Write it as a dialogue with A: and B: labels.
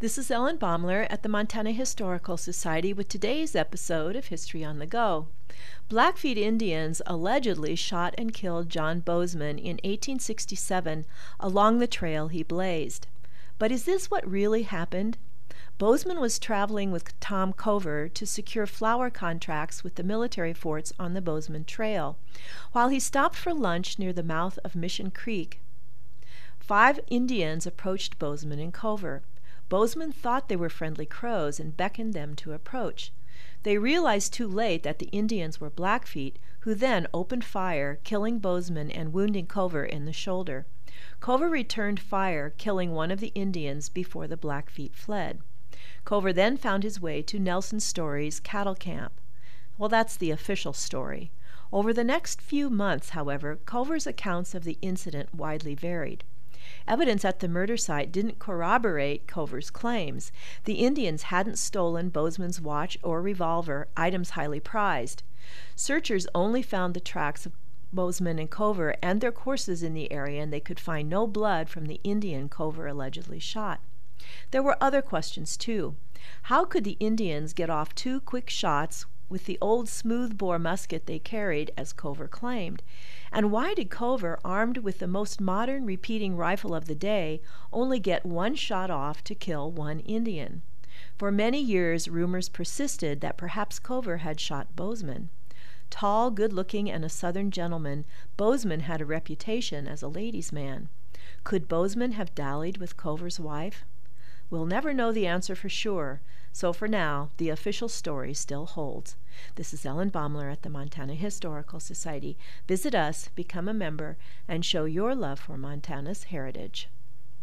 A: This is Ellen Baumler at the Montana Historical Society with today's episode of History on the Go. Blackfeet Indians allegedly shot and killed John Bozeman in 1867 along the trail he blazed. But is this what really happened? Bozeman was traveling with Tom Cover to secure flour contracts with the military forts on the Bozeman Trail. While he stopped for lunch near the mouth of Mission Creek, five Indians approached Bozeman and Cover. Bozeman thought they were friendly Crows and beckoned them to approach. They realized too late that the Indians were Blackfeet, who then opened fire, killing Bozeman and wounding Cover in the shoulder. Cover returned fire, killing one of the Indians before the Blackfeet fled. Cover then found his way to Nelson Story's cattle camp. Well, that's the official story. Over the next few months, however, Cover's accounts of the incident widely varied. Evidence at the murder site didn't corroborate Cover's claims. The Indians hadn't stolen Bozeman's watch or revolver, items highly prized. Searchers only found the tracks of Bozeman and Cover and their horses in the area, and they could find no blood from the Indian Cover allegedly shot. There were other questions, too. How could the Indians get off two quick shots with the old smooth-bore musket they carried, as Cover claimed? And why did Cover, armed with the most modern repeating rifle of the day, only get one shot off to kill one Indian? For many years rumors persisted that perhaps Cover had shot Bozeman. Tall, good-looking, and a Southern gentleman, Bozeman had a reputation as a ladies' man. Could Bozeman have dallied with Cover's wife? We'll never know the answer for sure, so for now, the official story still holds. This is Ellen Baumler at the Montana Historical Society. Visit us, become a member, and show your love for Montana's heritage.